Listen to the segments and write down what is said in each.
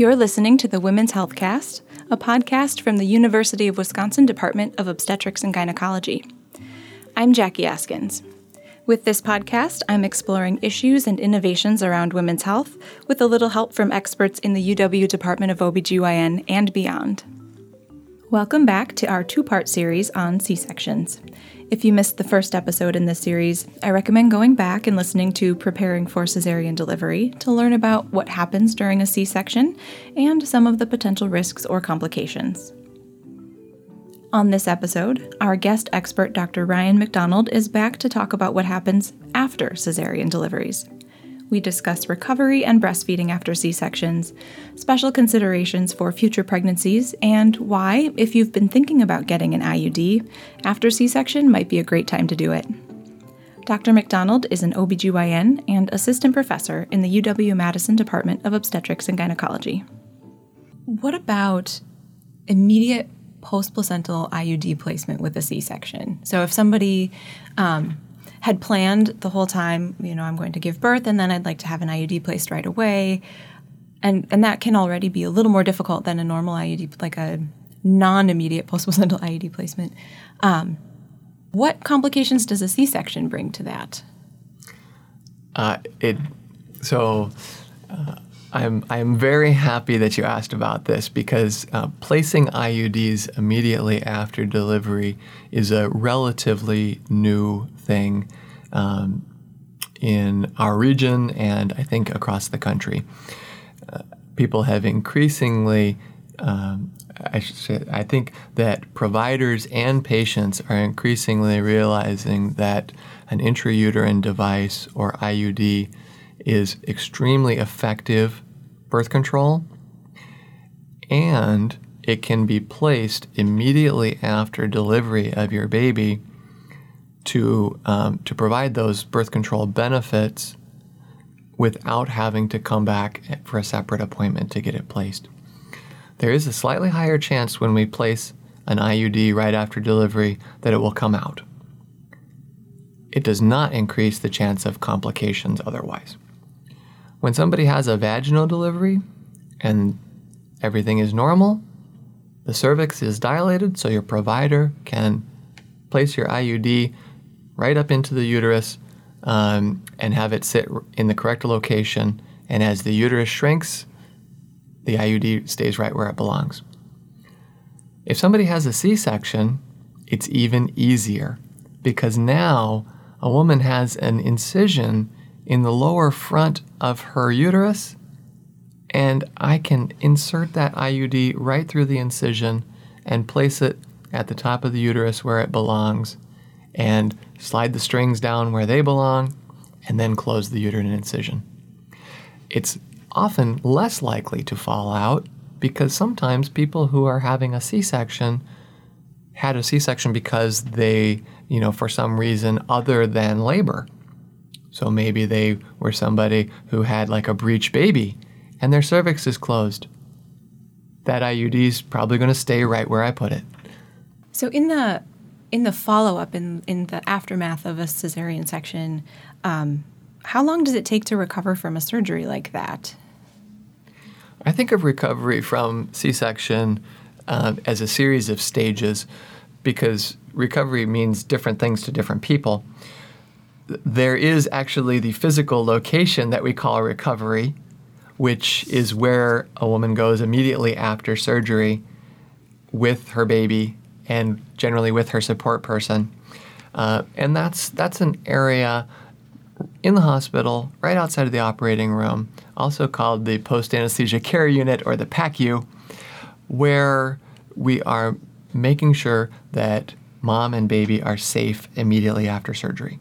You're listening to the Women's Health Cast, a podcast from the University of Wisconsin Department of Obstetrics and Gynecology. I'm Jackie Askins. With this podcast, I'm exploring issues and innovations around women's health with a little help from experts in the UW Department of OBGYN and beyond. Welcome back to our two part series on C sections. If you missed the first episode in this series, I recommend going back and listening to Preparing for Cesarean Delivery to learn about what happens during a C section and some of the potential risks or complications. On this episode, our guest expert, Dr. Ryan McDonald, is back to talk about what happens after cesarean deliveries. We discuss recovery and breastfeeding after C sections, special considerations for future pregnancies, and why, if you've been thinking about getting an IUD, after C section might be a great time to do it. Dr. McDonald is an OBGYN and assistant professor in the UW Madison Department of Obstetrics and Gynecology. What about immediate post placental IUD placement with a C section? So, if somebody um, had planned the whole time, you know, I'm going to give birth and then I'd like to have an IUD placed right away. And and that can already be a little more difficult than a normal IUD, like a non-immediate post-placental IUD placement. Um, what complications does a C-section bring to that? Uh, it so. Uh, I'm I'm very happy that you asked about this because uh, placing IUDs immediately after delivery is a relatively new thing um, in our region and I think across the country. Uh, people have increasingly, um, I should say, I think that providers and patients are increasingly realizing that an intrauterine device or IUD is extremely effective birth control and it can be placed immediately after delivery of your baby to, um, to provide those birth control benefits without having to come back for a separate appointment to get it placed. There is a slightly higher chance when we place an IUD right after delivery that it will come out. It does not increase the chance of complications otherwise. When somebody has a vaginal delivery and everything is normal, the cervix is dilated, so your provider can place your IUD right up into the uterus um, and have it sit in the correct location. And as the uterus shrinks, the IUD stays right where it belongs. If somebody has a C section, it's even easier because now a woman has an incision in the lower front of her uterus, and I can insert that IUD right through the incision and place it at the top of the uterus where it belongs, and slide the strings down where they belong, and then close the uterine incision. It's often less likely to fall out because sometimes people who are having a C section had a C section because they, you know, for some reason other than labor so maybe they were somebody who had like a breech baby and their cervix is closed. That IUD is probably going to stay right where I put it. So in the in the follow up in in the aftermath of a cesarean section, um, how long does it take to recover from a surgery like that? I think of recovery from C section uh, as a series of stages because recovery means different things to different people there is actually the physical location that we call recovery, which is where a woman goes immediately after surgery with her baby and generally with her support person. Uh, and that's that's an area in the hospital, right outside of the operating room, also called the post anesthesia care unit or the PACU, where we are making sure that mom and baby are safe immediately after surgery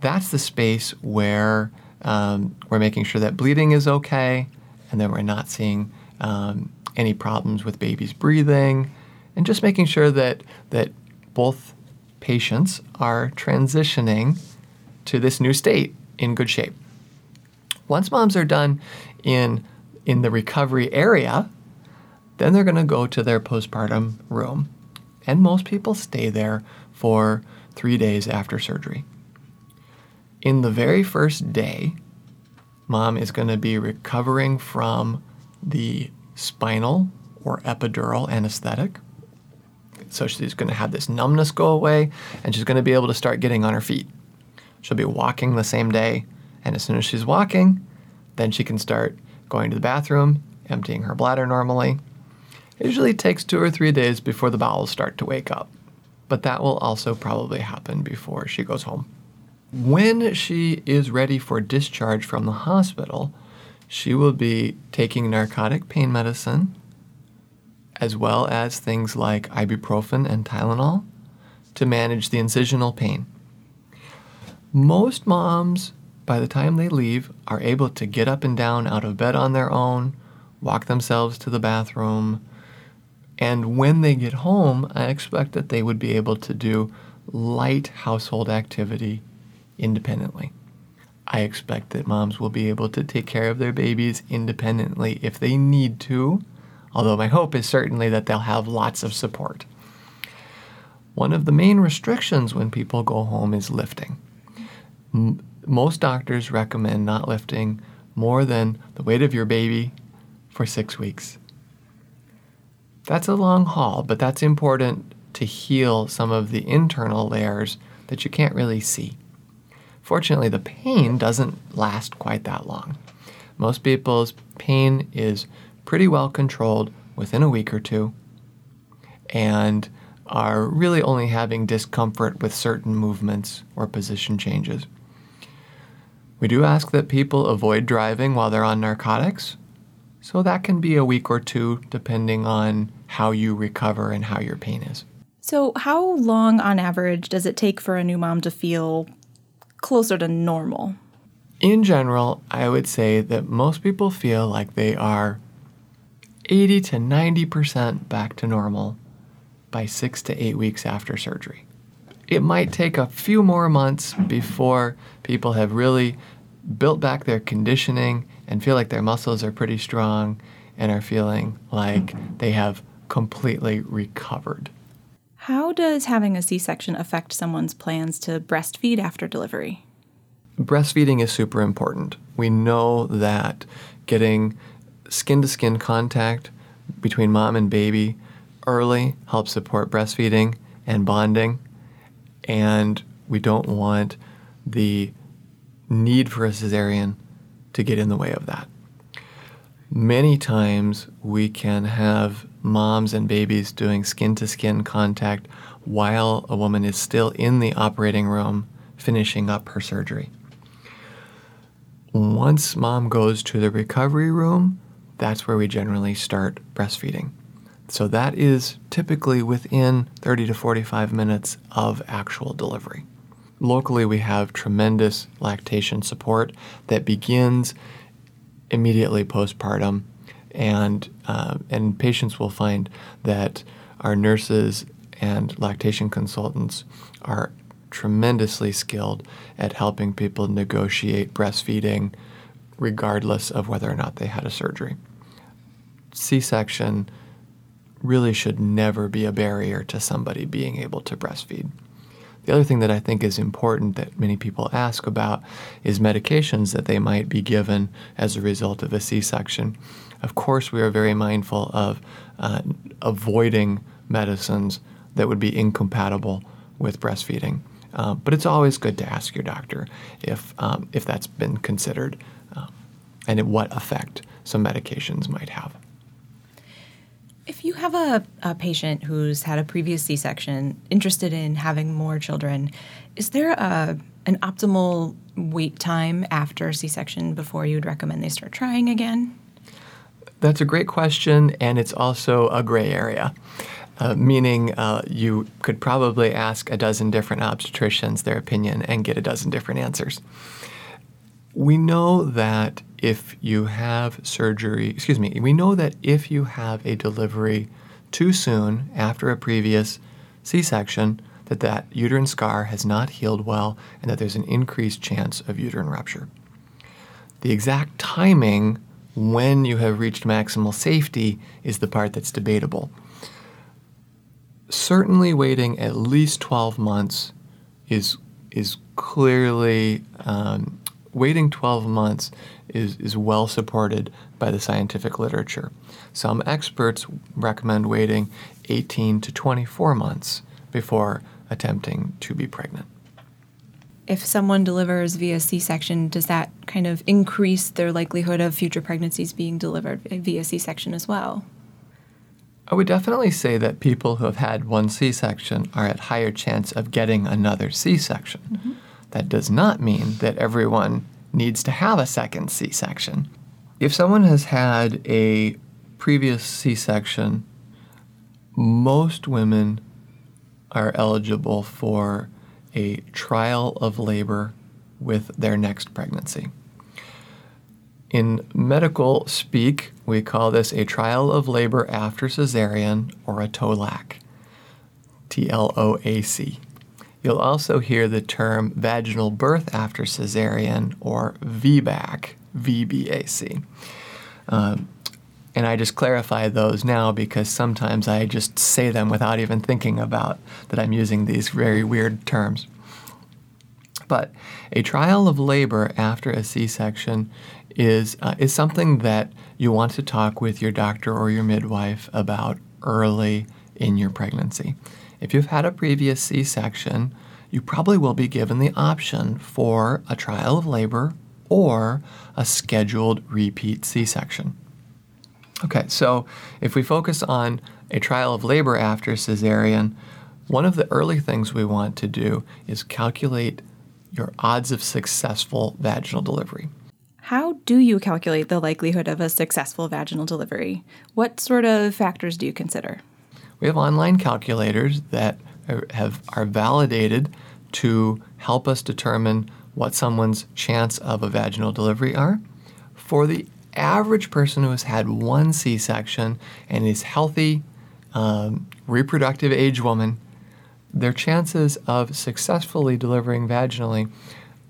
that's the space where um, we're making sure that bleeding is okay and that we're not seeing um, any problems with baby's breathing and just making sure that that both patients are transitioning to this new state in good shape. Once moms are done in in the recovery area, then they're going to go to their postpartum room. And most people stay there for 3 days after surgery in the very first day, mom is going to be recovering from the spinal or epidural anesthetic. So she's going to have this numbness go away and she's going to be able to start getting on her feet. She'll be walking the same day. And as soon as she's walking, then she can start going to the bathroom, emptying her bladder normally. It usually takes two or three days before the bowels start to wake up, but that will also probably happen before she goes home. When she is ready for discharge from the hospital, she will be taking narcotic pain medicine as well as things like ibuprofen and Tylenol to manage the incisional pain. Most moms, by the time they leave, are able to get up and down out of bed on their own, walk themselves to the bathroom, and when they get home, I expect that they would be able to do light household activity independently. I expect that moms will be able to take care of their babies independently if they need to, although my hope is certainly that they'll have lots of support. One of the main restrictions when people go home is lifting. M- most doctors recommend not lifting more than the weight of your baby for six weeks. That's a long haul, but that's important to heal some of the internal layers that you can't really see. Fortunately, the pain doesn't last quite that long. Most people's pain is pretty well controlled within a week or two and are really only having discomfort with certain movements or position changes. We do ask that people avoid driving while they're on narcotics, so that can be a week or two depending on how you recover and how your pain is. So, how long on average does it take for a new mom to feel closer to normal? In general, I would say that most people feel like they are 80 to 90% back to normal by six to eight weeks after surgery. It might take a few more months before people have really built back their conditioning and feel like their muscles are pretty strong and are feeling like they have completely recovered. How does having a C section affect someone's plans to breastfeed after delivery? Breastfeeding is super important. We know that getting skin to skin contact between mom and baby early helps support breastfeeding and bonding. And we don't want the need for a cesarean to get in the way of that. Many times we can have moms and babies doing skin to skin contact while a woman is still in the operating room finishing up her surgery. Once mom goes to the recovery room, that's where we generally start breastfeeding. So that is typically within 30 to 45 minutes of actual delivery. Locally, we have tremendous lactation support that begins immediately postpartum, and uh, and patients will find that our nurses and lactation consultants are tremendously skilled at helping people negotiate breastfeeding regardless of whether or not they had a surgery. C section really should never be a barrier to somebody being able to breastfeed. The other thing that I think is important that many people ask about is medications that they might be given as a result of a C section. Of course, we are very mindful of uh, avoiding medicines that would be incompatible with breastfeeding. Uh, but it's always good to ask your doctor if, um, if that's been considered um, and what effect some medications might have. If you have a, a patient who's had a previous C section, interested in having more children, is there a, an optimal wait time after C section before you would recommend they start trying again? That's a great question, and it's also a gray area. Uh, meaning uh, you could probably ask a dozen different obstetricians their opinion and get a dozen different answers. We know that if you have surgery, excuse me, we know that if you have a delivery too soon after a previous C-section, that that uterine scar has not healed well and that there's an increased chance of uterine rupture. The exact timing when you have reached maximal safety is the part that's debatable. Certainly, waiting at least 12 months is is clearly um, waiting 12 months is, is well supported by the scientific literature. Some experts recommend waiting 18 to 24 months before attempting to be pregnant. If someone delivers via C section, does that kind of increase their likelihood of future pregnancies being delivered via C section as well? I would definitely say that people who have had one C section are at higher chance of getting another C section. Mm-hmm. That does not mean that everyone needs to have a second C section. If someone has had a previous C section, most women are eligible for a trial of labor with their next pregnancy. In medical speak, we call this a trial of labor after cesarean or a TOLAC. T L O A C. You'll also hear the term vaginal birth after cesarean or VBAC, VBAC. Um, and I just clarify those now because sometimes I just say them without even thinking about that I'm using these very weird terms. But a trial of labor after a C section is, uh, is something that you want to talk with your doctor or your midwife about early in your pregnancy. If you've had a previous C section, you probably will be given the option for a trial of labor or a scheduled repeat C section. Okay, so if we focus on a trial of labor after cesarean, one of the early things we want to do is calculate your odds of successful vaginal delivery. How do you calculate the likelihood of a successful vaginal delivery? What sort of factors do you consider? We have online calculators that are, have, are validated to help us determine what someone's chance of a vaginal delivery are. For the average person who has had one C section and is healthy, um, reproductive age woman, their chances of successfully delivering vaginally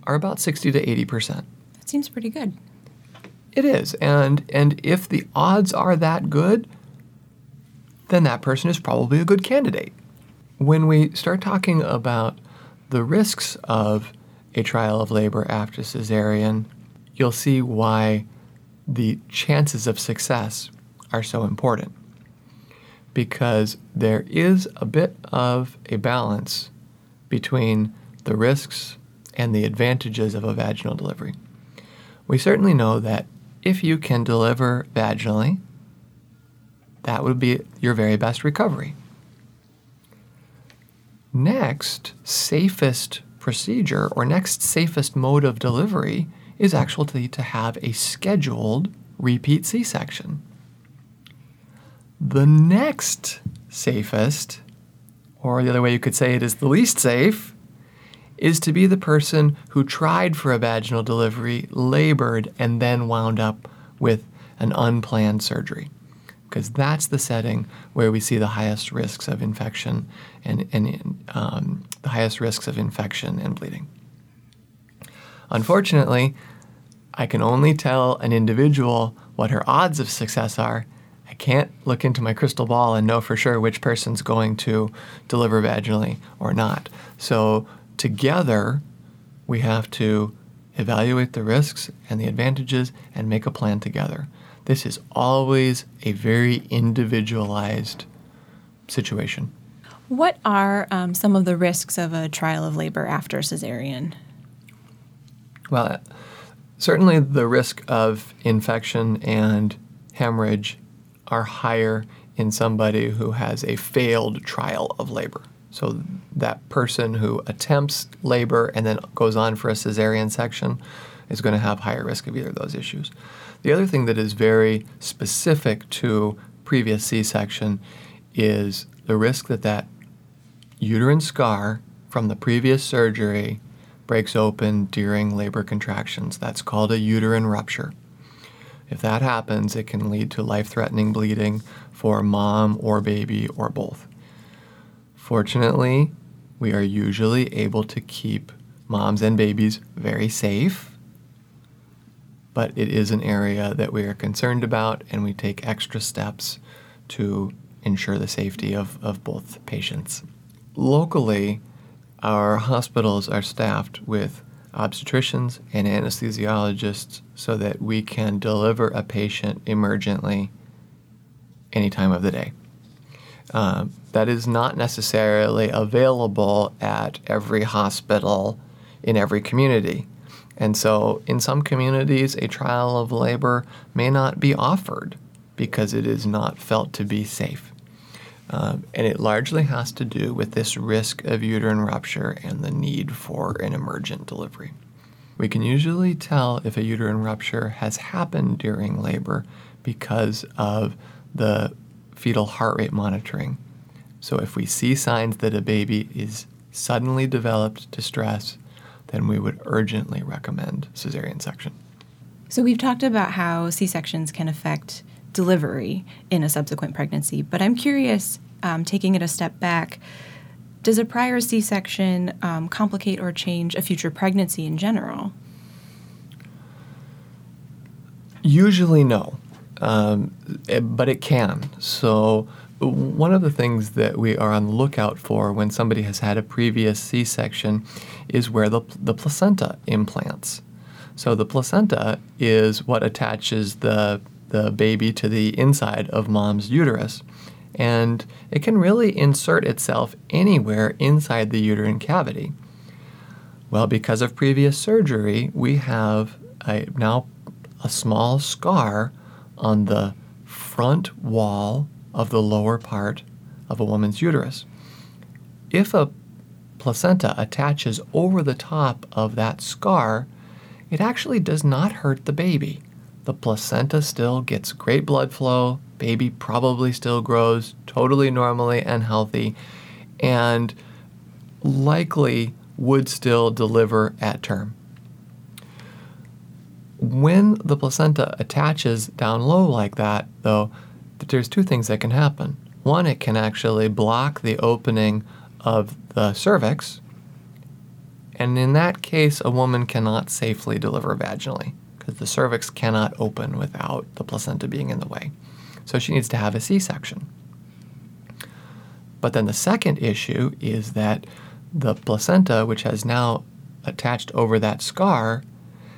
are about 60 to 80 percent. That seems pretty good. It is, and and if the odds are that good, then that person is probably a good candidate. When we start talking about the risks of a trial of labor after cesarean, you'll see why the chances of success are so important because there is a bit of a balance between the risks and the advantages of a vaginal delivery. We certainly know that if you can deliver vaginally, that would be your very best recovery. Next, safest procedure or next safest mode of delivery is actually to have a scheduled repeat C section. The next safest, or the other way you could say it is the least safe, is to be the person who tried for a vaginal delivery, labored, and then wound up with an unplanned surgery. Because that's the setting where we see the highest risks of infection and, and um, the highest risks of infection and bleeding. Unfortunately, I can only tell an individual what her odds of success are. I can't look into my crystal ball and know for sure which person's going to deliver vaginally or not. So, together, we have to evaluate the risks and the advantages and make a plan together. This is always a very individualized situation. What are um, some of the risks of a trial of labor after cesarean? Well, certainly the risk of infection and hemorrhage are higher in somebody who has a failed trial of labor. So that person who attempts labor and then goes on for a cesarean section is going to have higher risk of either of those issues. The other thing that is very specific to previous C-section is the risk that that uterine scar from the previous surgery breaks open during labor contractions. That's called a uterine rupture. If that happens, it can lead to life threatening bleeding for mom or baby or both. Fortunately, we are usually able to keep moms and babies very safe, but it is an area that we are concerned about and we take extra steps to ensure the safety of, of both patients locally, our hospitals are staffed with obstetricians and anesthesiologists so that we can deliver a patient emergently any time of the day. Um, that is not necessarily available at every hospital in every community. And so, in some communities, a trial of labor may not be offered because it is not felt to be safe. Um, and it largely has to do with this risk of uterine rupture and the need for an emergent delivery. We can usually tell if a uterine rupture has happened during labor because of the fetal heart rate monitoring. So, if we see signs that a baby is suddenly developed distress, then we would urgently recommend cesarean section. So, we've talked about how C sections can affect delivery in a subsequent pregnancy. But I'm curious, um, taking it a step back, does a prior C section um, complicate or change a future pregnancy in general? Usually, no, um, it, but it can. So, one of the things that we are on the lookout for when somebody has had a previous C section is where the, the placenta implants. So, the placenta is what attaches the the baby to the inside of mom's uterus. And it can really insert itself anywhere inside the uterine cavity. Well, because of previous surgery, we have a, now a small scar on the front wall of the lower part of a woman's uterus. If a placenta attaches over the top of that scar, it actually does not hurt the baby the placenta still gets great blood flow, baby probably still grows totally normally and healthy, and likely would still deliver at term. When the placenta attaches down low like that, though, there's two things that can happen. One, it can actually block the opening of the cervix, and in that case, a woman cannot safely deliver vaginally because the cervix cannot open without the placenta being in the way. So she needs to have a C section. But then the second issue is that the placenta, which has now attached over that scar,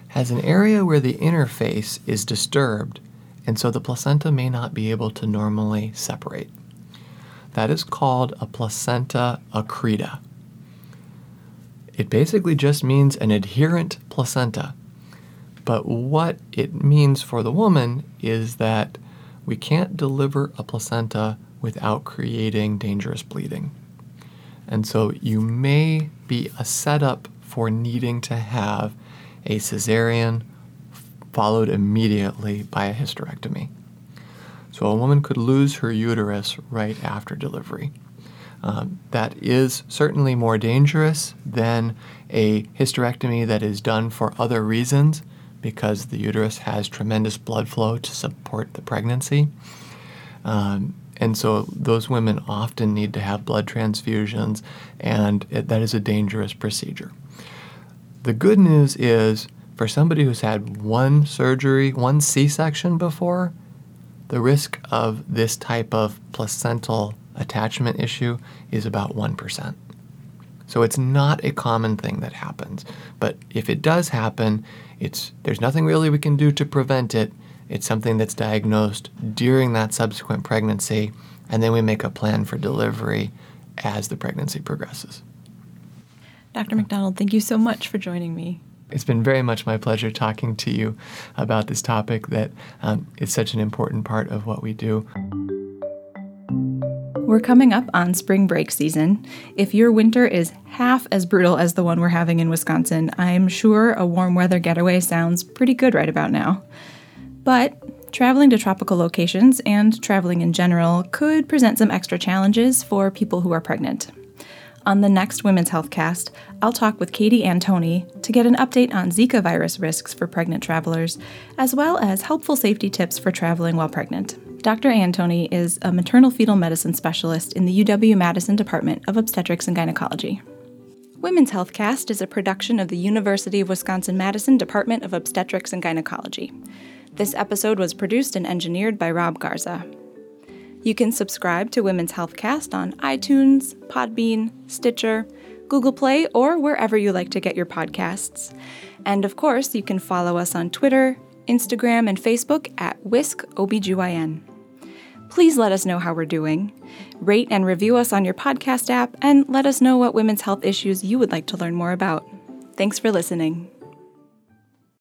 has an area where the interface is disturbed, and so the placenta may not be able to normally separate. That is called a placenta accreta. It basically just means an adherent placenta. But what it means for the woman is that we can't deliver a placenta without creating dangerous bleeding. And so you may be a setup for needing to have a cesarean followed immediately by a hysterectomy. So a woman could lose her uterus right after delivery. Um, that is certainly more dangerous than a hysterectomy that is done for other reasons because the uterus has tremendous blood flow to support the pregnancy. Um, and so those women often need to have blood transfusions, and it, that is a dangerous procedure. The good news is for somebody who's had one surgery, one C section before, the risk of this type of placental attachment issue is about 1%. So it's not a common thing that happens. But if it does happen, it's there's nothing really we can do to prevent it. It's something that's diagnosed during that subsequent pregnancy, and then we make a plan for delivery as the pregnancy progresses. Dr. McDonald, thank you so much for joining me. It's been very much my pleasure talking to you about this topic that um, is such an important part of what we do. We're coming up on spring break season. If your winter is half as brutal as the one we're having in Wisconsin, I'm sure a warm weather getaway sounds pretty good right about now. But traveling to tropical locations and traveling in general could present some extra challenges for people who are pregnant. On the next Women's Health Cast, I'll talk with Katie Antony to get an update on Zika virus risks for pregnant travelers, as well as helpful safety tips for traveling while pregnant. Dr. Antony is a maternal fetal medicine specialist in the UW Madison Department of Obstetrics and Gynecology. Women's Healthcast is a production of the University of Wisconsin Madison Department of Obstetrics and Gynecology. This episode was produced and engineered by Rob Garza. You can subscribe to Women's Healthcast on iTunes, Podbean, Stitcher, Google Play, or wherever you like to get your podcasts. And of course, you can follow us on Twitter, Instagram, and Facebook at Whisk OBGYN. Please let us know how we're doing. Rate and review us on your podcast app, and let us know what women's health issues you would like to learn more about. Thanks for listening.